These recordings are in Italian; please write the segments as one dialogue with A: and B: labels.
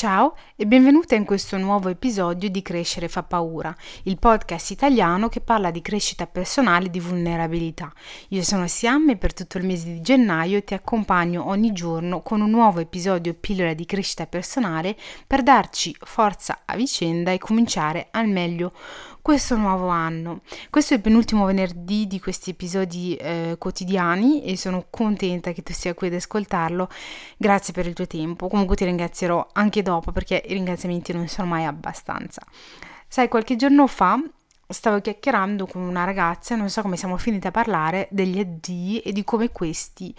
A: Ciao e benvenuta in questo nuovo episodio di Crescere fa paura, il podcast italiano che parla di crescita personale e di vulnerabilità. Io sono Siam e per tutto il mese di gennaio ti accompagno ogni giorno con un nuovo episodio pillola di crescita personale per darci forza a vicenda e cominciare al meglio questo nuovo anno. Questo è il penultimo venerdì di questi episodi eh, quotidiani e sono contenta che tu sia qui ad ascoltarlo. Grazie per il tuo tempo. Comunque ti ringrazierò anche dopo perché i ringraziamenti non sono mai abbastanza. Sai, qualche giorno fa stavo chiacchierando con una ragazza non so come siamo finiti a parlare degli addii e di come questi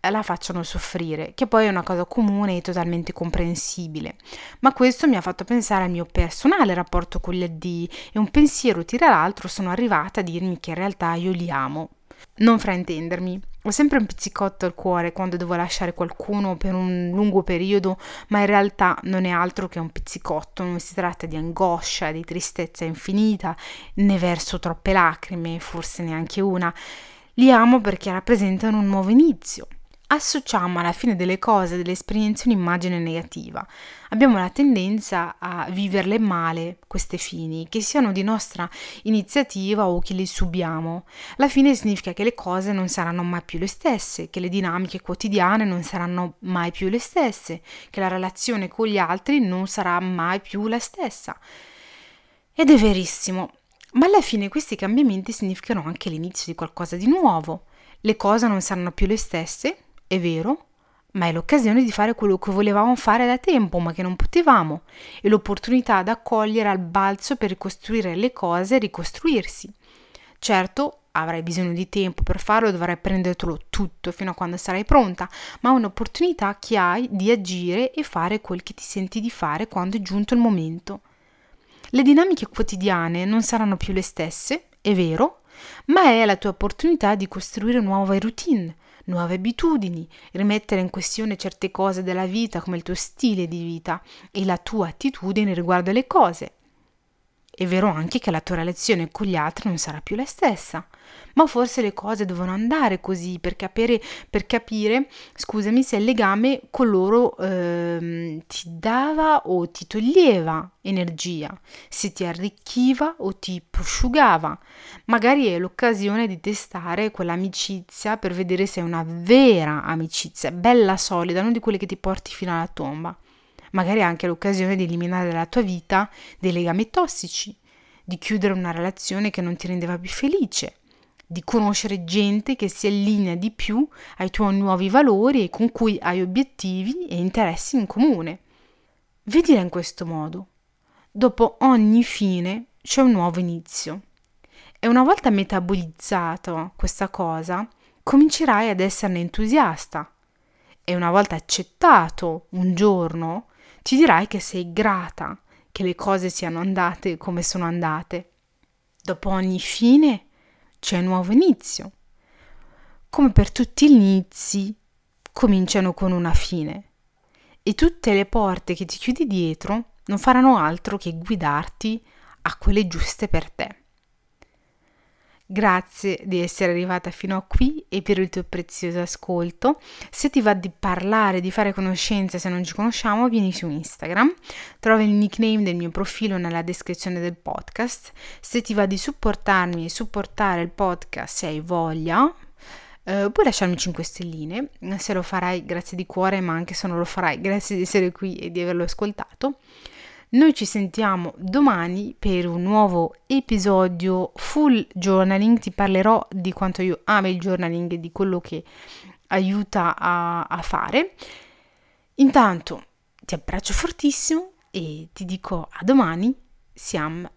A: eh, la facciano soffrire, che poi è una cosa comune e totalmente comprensibile. Ma questo mi ha fatto pensare al mio personale rapporto con gli addii e un pensiero tira l'altro sono arrivata a dirmi che in realtà io li amo. Non fraintendermi, ho sempre un pizzicotto al cuore quando devo lasciare qualcuno per un lungo periodo, ma in realtà non è altro che un pizzicotto, non si tratta di angoscia, di tristezza infinita, né verso troppe lacrime, forse neanche una. Li amo perché rappresentano un nuovo inizio, associamo alla fine delle cose, delle esperienze, un'immagine negativa. Abbiamo la tendenza a viverle male, queste fini, che siano di nostra iniziativa o che le subiamo. La fine significa che le cose non saranno mai più le stesse, che le dinamiche quotidiane non saranno mai più le stesse, che la relazione con gli altri non sarà mai più la stessa. Ed è verissimo, ma alla fine questi cambiamenti significano anche l'inizio di qualcosa di nuovo. Le cose non saranno più le stesse, è vero, ma è l'occasione di fare quello che volevamo fare da tempo, ma che non potevamo, e l'opportunità da cogliere al balzo per ricostruire le cose e ricostruirsi. Certo, avrai bisogno di tempo per farlo, dovrai prendertelo tutto fino a quando sarai pronta, ma è un'opportunità che hai di agire e fare quel che ti senti di fare quando è giunto il momento. Le dinamiche quotidiane non saranno più le stesse, è vero, ma è la tua opportunità di costruire nuove routine, nuove abitudini, rimettere in questione certe cose della vita come il tuo stile di vita e la tua attitudine riguardo alle cose. È vero anche che la tua relazione con gli altri non sarà più la stessa, ma forse le cose devono andare così per capire, per capire scusami, se il legame con loro eh, ti dava o ti toglieva energia, se ti arricchiva o ti prosciugava. Magari è l'occasione di testare quell'amicizia per vedere se è una vera amicizia, bella solida, non di quelle che ti porti fino alla tomba magari anche l'occasione di eliminare dalla tua vita dei legami tossici, di chiudere una relazione che non ti rendeva più felice, di conoscere gente che si allinea di più ai tuoi nuovi valori e con cui hai obiettivi e interessi in comune. Vedila in questo modo. Dopo ogni fine c'è un nuovo inizio. E una volta metabolizzato questa cosa, comincerai ad esserne entusiasta. E una volta accettato un giorno ti dirai che sei grata che le cose siano andate come sono andate. Dopo ogni fine c'è un nuovo inizio. Come per tutti gli inizi, cominciano con una fine. E tutte le porte che ti chiudi dietro non faranno altro che guidarti a quelle giuste per te. Grazie di essere arrivata fino a qui e per il tuo prezioso ascolto. Se ti va di parlare, di fare conoscenza se non ci conosciamo, vieni su Instagram. Trovi il nickname del mio profilo nella descrizione del podcast. Se ti va di supportarmi e supportare il podcast se hai voglia, Uh, puoi lasciarmi 5 stelline, se lo farai grazie di cuore, ma anche se non lo farai grazie di essere qui e di averlo ascoltato. Noi ci sentiamo domani per un nuovo episodio full journaling. Ti parlerò di quanto io amo il journaling e di quello che aiuta a, a fare. Intanto ti abbraccio fortissimo e ti dico a domani. Siam